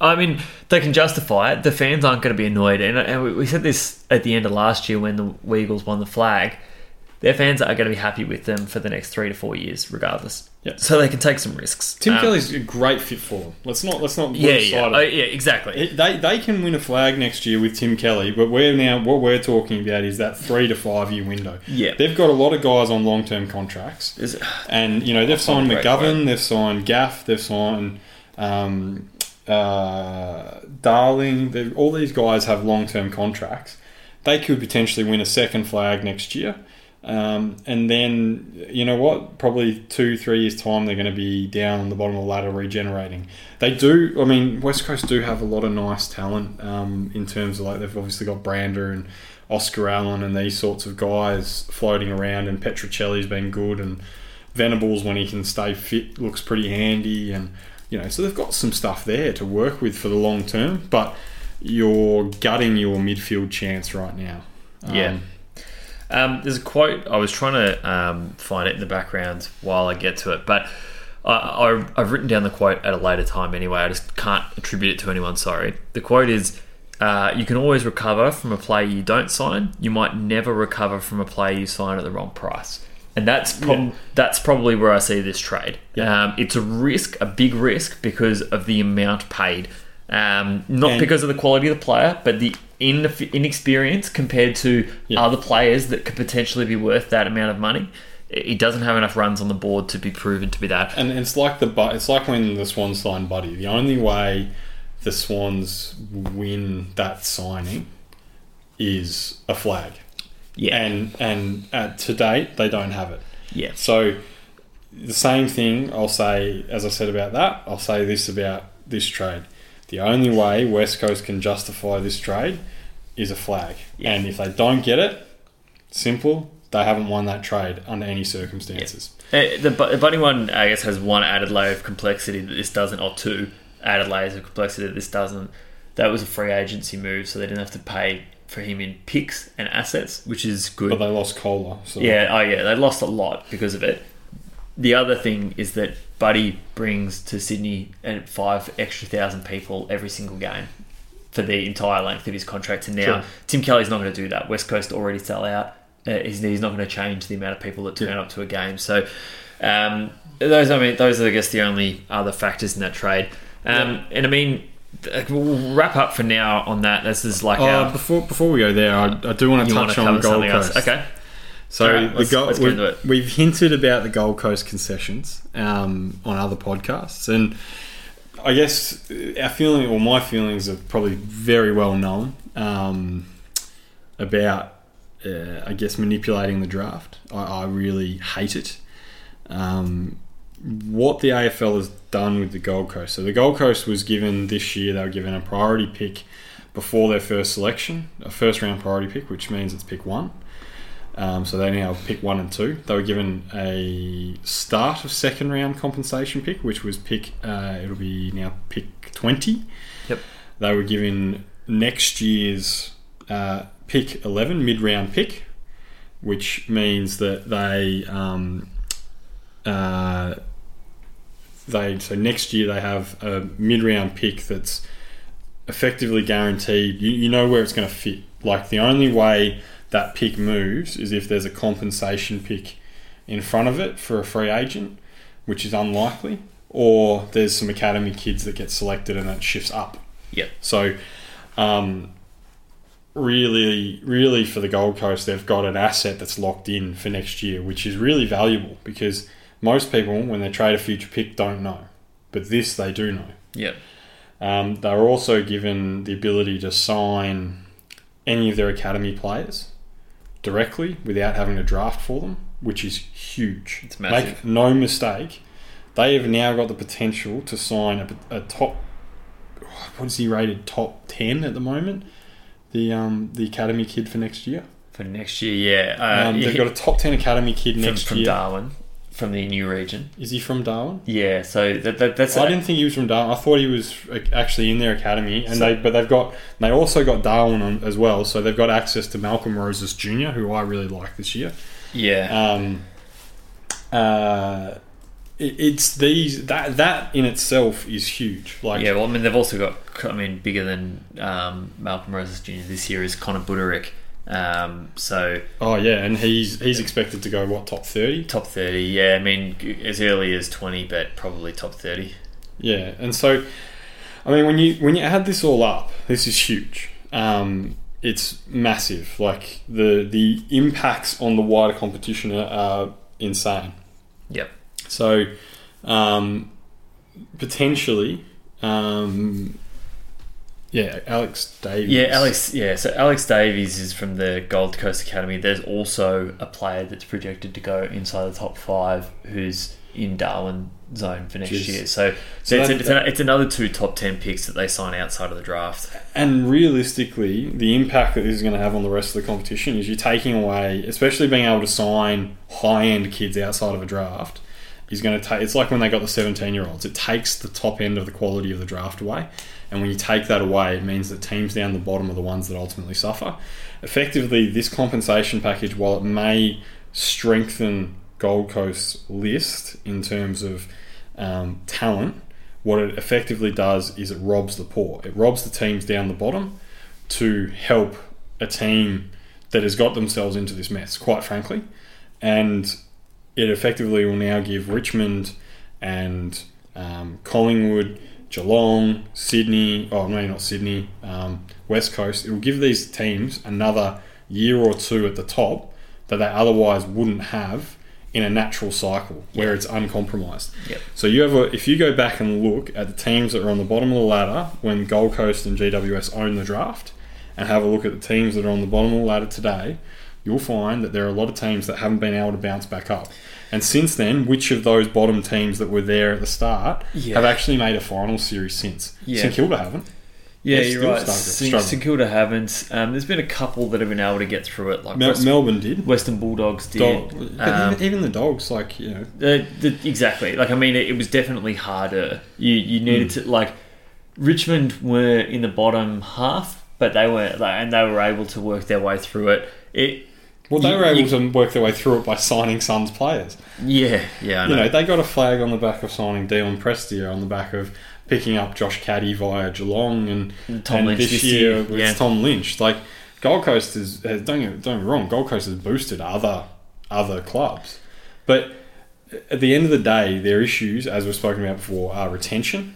I mean, they can justify it. The fans aren't going to be annoyed, and, and we- said this at the end of last year when the Eagles won the flag. Their fans are going to be happy with them for the next three to four years, regardless. Yeah. So they can take some risks. Tim Um, Kelly's a great fit for them. Let's not let's not Yeah, yeah, oh, yeah, exactly. It- They, they can win a flag next year with Tim Kelly, but we're now what we're talking about is that three to five year window. Yeah. they've got a lot of guys on long term contracts. Is- And you know they've signed McGovern, they've signed Gaff, they've signed um, uh, Darling, all these guys have long term contracts. They could potentially win a second flag next year. Um, and then, you know what? Probably two, three years' time, they're going to be down on the bottom of the ladder regenerating. They do, I mean, West Coast do have a lot of nice talent um, in terms of like they've obviously got Brander and Oscar Allen and these sorts of guys floating around, and Petruccelle's been good, and Venables, when he can stay fit, looks pretty handy. And, you know, so they've got some stuff there to work with for the long term, but you're gutting your midfield chance right now. Yeah. Um, there's a quote I was trying to um, find it in the background while I get to it, but I, I've written down the quote at a later time anyway. I just can't attribute it to anyone. Sorry. The quote is. Uh, you can always recover from a player you don't sign. You might never recover from a player you sign at the wrong price, and that's prob- Yeah. that's probably where I see this trade. Yeah. Um, it's a risk, a big risk, because of the amount paid. Um, not And- because of the quality of the player, but the in- inexperience compared to Yeah. other players that could potentially be worth that amount of money. He doesn't have enough runs on the board to be proven to be that. And it's like the it's like when the Swans signed Buddy. The only way the Swans win that signing is a flag, Yeah, and and uh, to date they don't have it. yeah, So the same thing I'll say as I said about that. I'll say this about this trade. The only way West Coast can justify this trade is a flag, Yeah. and if they don't get it, simple. They haven't won that trade under any circumstances. Uh, the, the Buddy one, I guess, has one added layer of complexity that this doesn't, or two added layers of complexity that this doesn't. That was a free agency move, so they didn't have to pay for him in picks and assets, which is good. But they lost Kohler. So Yeah, oh yeah, they lost a lot because of it. The other thing is that Buddy brings to Sydney and five extra thousand people every single game for the entire length of his contract. And now Sure. Tim Kelly's not going to do that. West Coast already sell out. Uh, he's, he's not going to change the amount of people that turn Yeah. up to a game. So um, those, I mean, those are I guess the only other factors in that trade. Um, And I mean, we'll wrap up for now on that. This is like Oh, our. before before we go there, I, I do want to You want touch to on Gold Coast. else? Okay. So Alright, the let's- Gold, let's get we've, into it. we've hinted about the Gold Coast concessions um, on other podcasts, and I guess our feeling or my feelings are probably very well known um, about. Uh, I guess manipulating the draft. I, I really hate it. Um, what the AFL has done with the Gold Coast. So the Gold Coast was given this year. They were given a priority pick before their first selection, a first round priority pick, which means it's pick one. Um, so they now pick one and two. They were given a start of second round compensation pick, which was pick. Uh, it'll be now pick twenty. Yep. They were given next year's uh, pick eleven, mid round pick, which means that they um, uh, they so next year they have a mid round pick that's effectively guaranteed. You, you know where it's going to fit. Like the only way that pick moves is if there's a compensation pick in front of it for a free agent, which is unlikely, or there's some academy kids that get selected and that shifts up. Yep. So, um, really, really for the Gold Coast, they've got an asset that's locked in for next year, which is really valuable because most people, when they trade a future pick, don't know. But this they do know. Yep. Um, they're also given the ability to sign any of their academy players directly without having to draft for them, which is huge. It's massive. Make no mistake, they have now got the potential to sign a, a top. What is he rated? Top ten at the moment. The um the academy kid for next year. For next year, yeah. Uh, Um, they've got a top ten academy kid from, next from year. Darwin, from the new region. Is he from Darwin? Yeah, so that, that, that's I didn't think he was from Darwin. I thought he was actually in their academy, and So- they but they've got they also got Darwin on, as well, so they've got access to Malcolm Rosas Jr., who I really like this year. yeah. Um, uh, it, it's these that that in itself is huge. Like yeah, well, I mean, they've also got, I mean, bigger than um, Malcolm Rosas Jr. this year is Connor Budarick. Um, so oh yeah, and he's he's expected to go what top thirty. top 30, yeah, I mean, as early as 20, but probably top 30. Yeah, and so I mean when you when you add this all up, this is huge. Um, it's massive. Like the the impacts on the wider competition are, are insane. Yep. So um, potentially, Um, yeah, Alex Davies. Yeah, Alex. Yeah, so Alex Davies is from the Gold Coast Academy. There's also a player that's projected to go inside the top five, who's in Darwin zone for next Jeez. year. So, So it's, that- it's, an- it's another two top ten picks that they sign outside of the draft. And realistically, the impact that this is going to have on the rest of the competition is you're taking away, especially being able to sign high end kids outside of a draft, is going to take. It's like when they got the 17 year olds. It takes the top end of the quality of the draft away, and when you take that away, it means that teams down the bottom are the ones that ultimately suffer. Effectively, this compensation package, while it may strengthen Gold Coast's list in terms of um, talent, what it effectively does is it robs the poor. It robs the teams down the bottom to help a team that has got themselves into this mess, quite frankly. And it effectively will now give Richmond and um, Collingwood, Geelong, Sydney, oh, maybe not Sydney, um, West Coast, it will give these teams another year or two at the top that they otherwise wouldn't have in a natural cycle where it's uncompromised. Yep. So you have a, if you go back and look at the teams that are on the bottom of the ladder when Gold Coast and GWS own the draft, and have a look at the teams that are on the bottom of the ladder today, you'll find that there are a lot of teams that haven't been able to bounce back up. And since then, which of those bottom teams that were there at the start Yeah. have actually made a final series since? Yeah. St Kilda haven't. Yeah, They're you're right. St. St Kilda haven't. Um, there's been a couple that have been able to get through it, like Mel- West, Melbourne did. Western Bulldogs did. Dog, but Um, even, even the dogs, like you know, Uh, the, exactly. Like I mean, it, it was definitely harder. You you needed Hmm. to like Richmond were in the bottom half, but they were like, and they were able to work their way through it. It well, they you- were able you- to work their way through it by signing Suns players. yeah yeah I You know. know, they got a flag on the back of signing Dion Prestia on the back of picking up Josh Caddy via Geelong and, And Tom and Lynch this, this year, year, with yeah. Tom Lynch. Like Gold Coast is has, don't get, don't get me wrong, Gold Coast has boosted other other clubs, but at the end of the day, their issues, as we've spoken about before, are retention.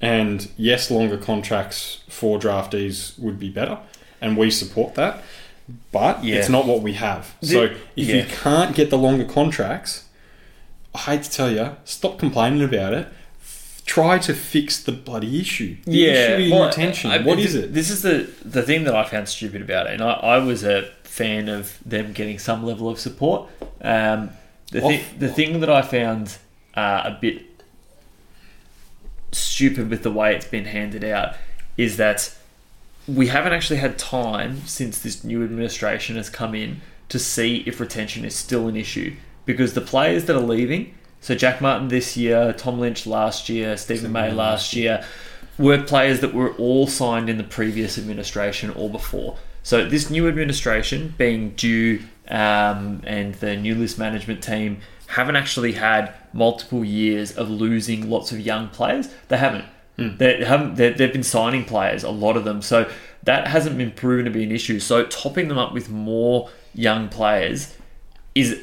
And yes, longer contracts for draftees would be better, and we support that. But Yeah. it's not what we have. So if yeah. you can't get the longer contracts, I hate to tell you, stop complaining about it. Try to fix the bloody issue. The yeah, issue is well, retention. I- what is it? This is the the thing that I found stupid about it, and I, I was a fan of them getting some level of support. Um, the thi- the thing that I found uh, a bit stupid with the way it's been handed out is that we haven't actually had time since this new administration has come in to see if retention is still an issue because the players that are leaving so Jack Martin this year, Tom Lynch last year, Steven May last year, were players that were all signed in the previous administration or before. So this new administration, being due, um, and the new list management team haven't actually had multiple years of losing lots of young players. They haven't. They haven't. They, they've been signing players, a lot of them. So that hasn't been proven to be an issue. So topping them up with more young players is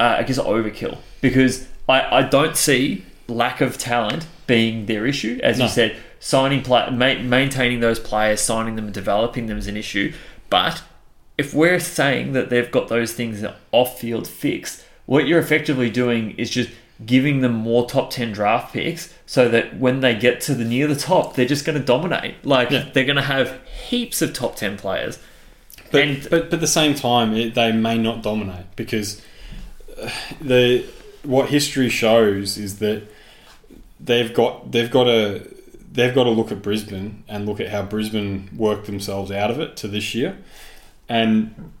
uh, I guess overkill because I, I don't see lack of talent being their issue. As No. you said, signing play, ma- maintaining those players, signing them, and developing them is an issue. But if we're saying that they've got those things off field fixed, what you're effectively doing is just giving them more top 10 draft picks so that when they get to the near the top they're just going to dominate. Like Yeah. they're going to have heaps of top 10 players. But, and but but at the same time, it, they may not dominate because uh, the what history shows is that they've got they've got to they've got to look at Brisbane and look at how Brisbane worked themselves out of it to this year, and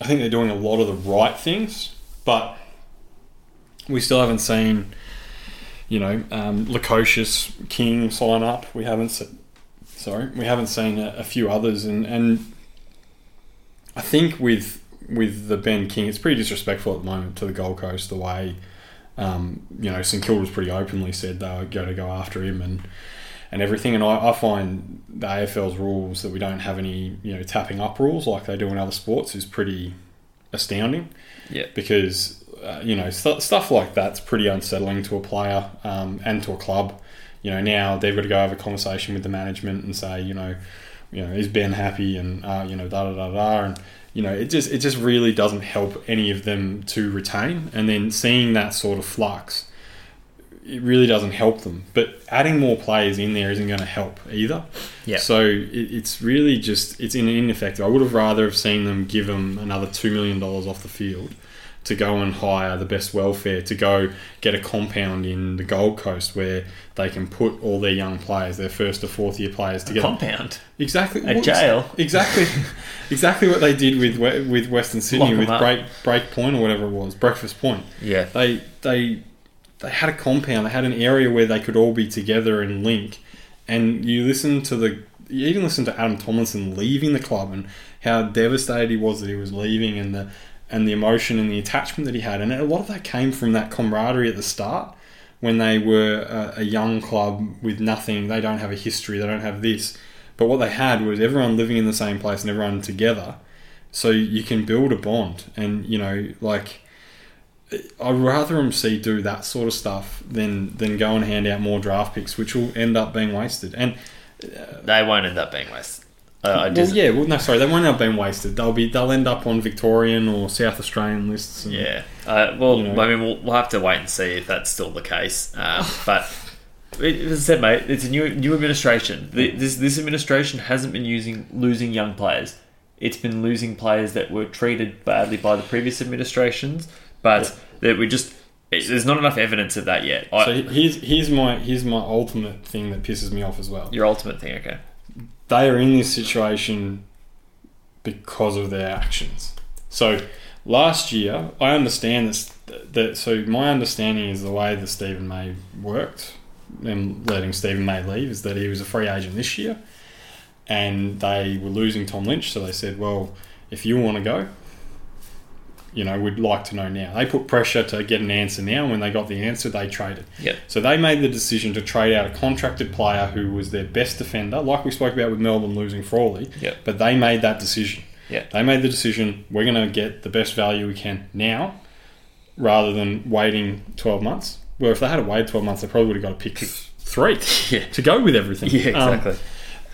I think they're doing a lot of the right things, but we still haven't seen. You know, um, Lukosius King sign up. We haven't. Se- sorry, we haven't seen a, a few others, and and I think with with the Ben King, it's pretty disrespectful at the moment to the Gold Coast. The way um, you know St Kilda's pretty openly said they were going to go after him and and everything. And I, I find the AFL's rules that we don't have any you know tapping up rules like they do in other sports is pretty astounding. Yeah. because uh, you know st- stuff like that's pretty unsettling to a player um, and to a club. You know now they've got to go have a conversation with the management and say you know you know is Ben happy and uh, you know da da da da and you know it just it just really doesn't help any of them to retain and then seeing that sort of flux it really doesn't help them. But adding more players in there isn't going to help either. Yeah. So it, it's really just it's in ineffective. I would have rather have seen them give them another two million dollars off the field to go and hire the best welfare to go get a compound in the Gold Coast where they can put all their young players, their first or fourth year players together. Compound. Exactly. A jail. Exactly. exactly what they did with with Western Sydney Lock with up. Break Break Point or whatever it was, Breakfast Point. Yeah. They they they had a compound. They had an area where they could all be together and link. And you listen to the you even listen to Adam Tomlinson leaving the club and how devastated he was that he was leaving and the and the emotion and the attachment that he had. And a lot of that came from that camaraderie at the start when they were a, a young club with nothing. They don't have a history. They don't have this. But what they had was everyone living in the same place and everyone together. So you can build a bond. And, you know, like, I'd rather them see do that sort of stuff than, than go and hand out more draft picks, which will end up being wasted. And uh, They won't end up being wasted. Uh, I well, yeah, well, no, sorry, they won't have been wasted. They'll be they'll end up on Victorian or South Australian lists. And, Yeah. Uh, well, You know. I mean, we'll, we'll have to wait and see if that's still the case. Um, but it, as I said, mate, it's a new new administration. The, this this administration hasn't been using losing young players. It's been losing players that were treated badly by the previous administrations, but that we just there's not enough evidence of that yet. I, So here's here's my here's my ultimate thing that pisses me off as well. your ultimate thing, okay? They are in this situation because of their actions. So last year, I understand this. That so my understanding is the way that Steven May worked, them letting Steven May leave, is that he was a free agent this year, and they were losing Tom Lynch. So they said, well, if you want to go, you know, we'd like to know now. They put pressure to get an answer now. and When they got the answer, they traded. Yep. So they made the decision to trade out a contracted player who was their best defender, like we spoke about with Melbourne losing Frawley. Yep. But they made that decision. Yep. They made the decision, we're going to get the best value we can now rather than waiting 12 months. Well, if they had to wait 12 months, they probably would have got a pick three Yeah. to go with everything. Yeah, Um, exactly.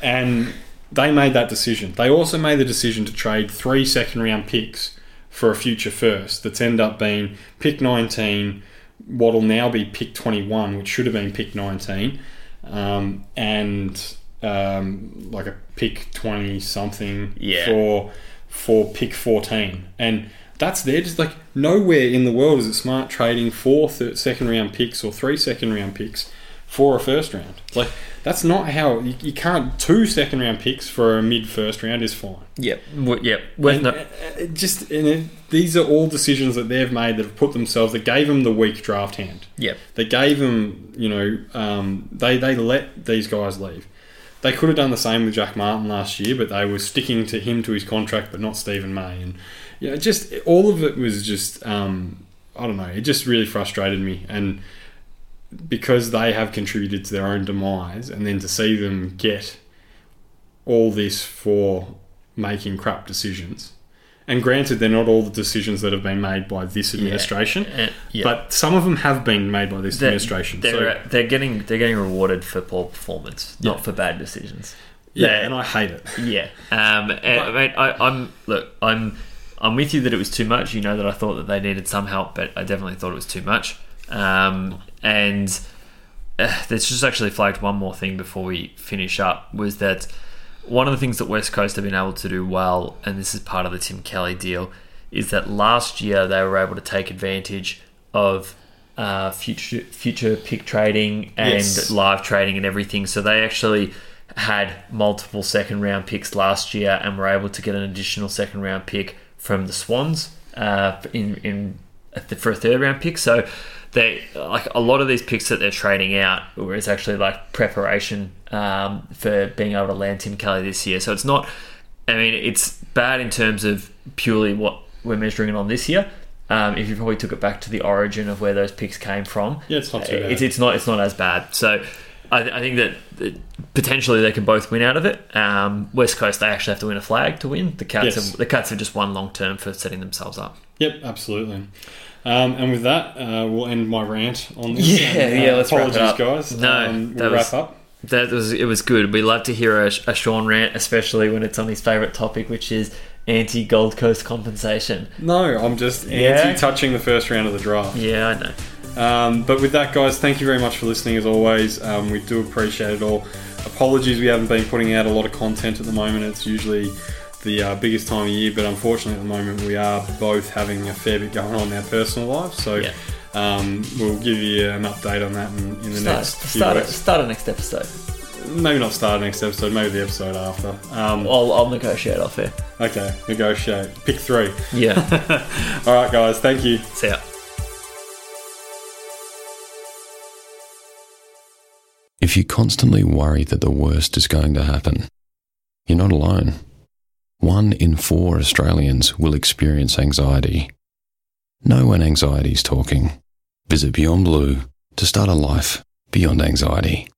and they made that decision. They also made the decision to trade three second round picks for a future first that's end up being pick 19, what will now be pick 21, which should have been pick 19, um, and um, like a pick 20 something Yeah. for for pick 14. And that's there. Just like nowhere in the world is it smart trading four third, second round picks or three second round picks for a first round. Like that's not how you, you can't. Two second round picks for a mid first round is fine. Yep. Yep. And, no- uh, just and it, these are all decisions that they've made that have put themselves that gave them the weak draft hand. Yep. They gave them, you know, um, they they let these guys leave. They could have done the same with Jack Martin last year, but they were sticking to him to his contract, but not Steven May. And you know, just all of it was just, um, I don't know, it just really frustrated me. And because they have contributed to their own demise, and then to see them get all this for making crap decisions. And granted, they're not all the decisions that have been made by this administration, Uh, yeah. but some of them have been made by this They're- administration. They're, so, they're getting they're getting rewarded for poor performance, not for bad decisions. yeah, they're- and I hate it. Yeah, um, and, I mean, I, I'm look, I'm I'm with you that it was too much. You know that I thought that they needed some help, but I definitely thought it was too much. Um, and uh, there's just actually flagged one more thing before we finish up was that one of the things that West Coast have been able to do well, and this is part of the Tim Kelly deal, is that last year they were able to take advantage of uh, future future pick trading and Yes. live trading and everything. So they actually had multiple second round picks last year and were able to get an additional second round pick from the Swans uh, in in for a third round pick. So they like a lot of these picks that they're trading out, where it's actually like preparation um, for being able to land Tim Kelly this year. So it's not. I mean, it's bad in terms of purely what we're measuring it on this year. Um, if you probably took it back to the origin of where those picks came from, Yeah, it's not too bad. it's, it's not it's not as bad. So I, I think that, that potentially they can both win out of it. Um, West Coast they actually have to win a flag to win. The Cats Yes. have, the Cats have just won long term for setting themselves up. Yep, absolutely. Um, and with that, uh, we'll end my rant on this. Yeah, And, uh, yeah, let's wrap it apologies, up. guys. No, um, that we'll was- wrap up. That was it was good. We love to hear a, a Sean rant, especially when it's on his favourite topic, which is anti Gold Coast compensation. No, I'm just Yeah? anti touching the first round of the draft. Yeah, I know. Um, but with that, guys, thank you very much for listening as always. Um, we do appreciate it all. Apologies, we haven't been putting out a lot of content at the moment. It's usually the uh, biggest time of year, but unfortunately, at the moment, we are both having a fair bit going on in our personal lives. So Yeah. um, we'll give you an update on that in, in the Start, next few start, weeks. start a next episode. Maybe not start next episode, maybe the episode after. Um, I'll, I'll negotiate off here. okay, negotiate. Pick three. Yeah. All right, guys, thank you. See ya. If you constantly worry that the worst is going to happen, you're not alone. One in four Australians will experience anxiety. Know when anxiety is talking. Visit Beyond Blue to start a life beyond anxiety.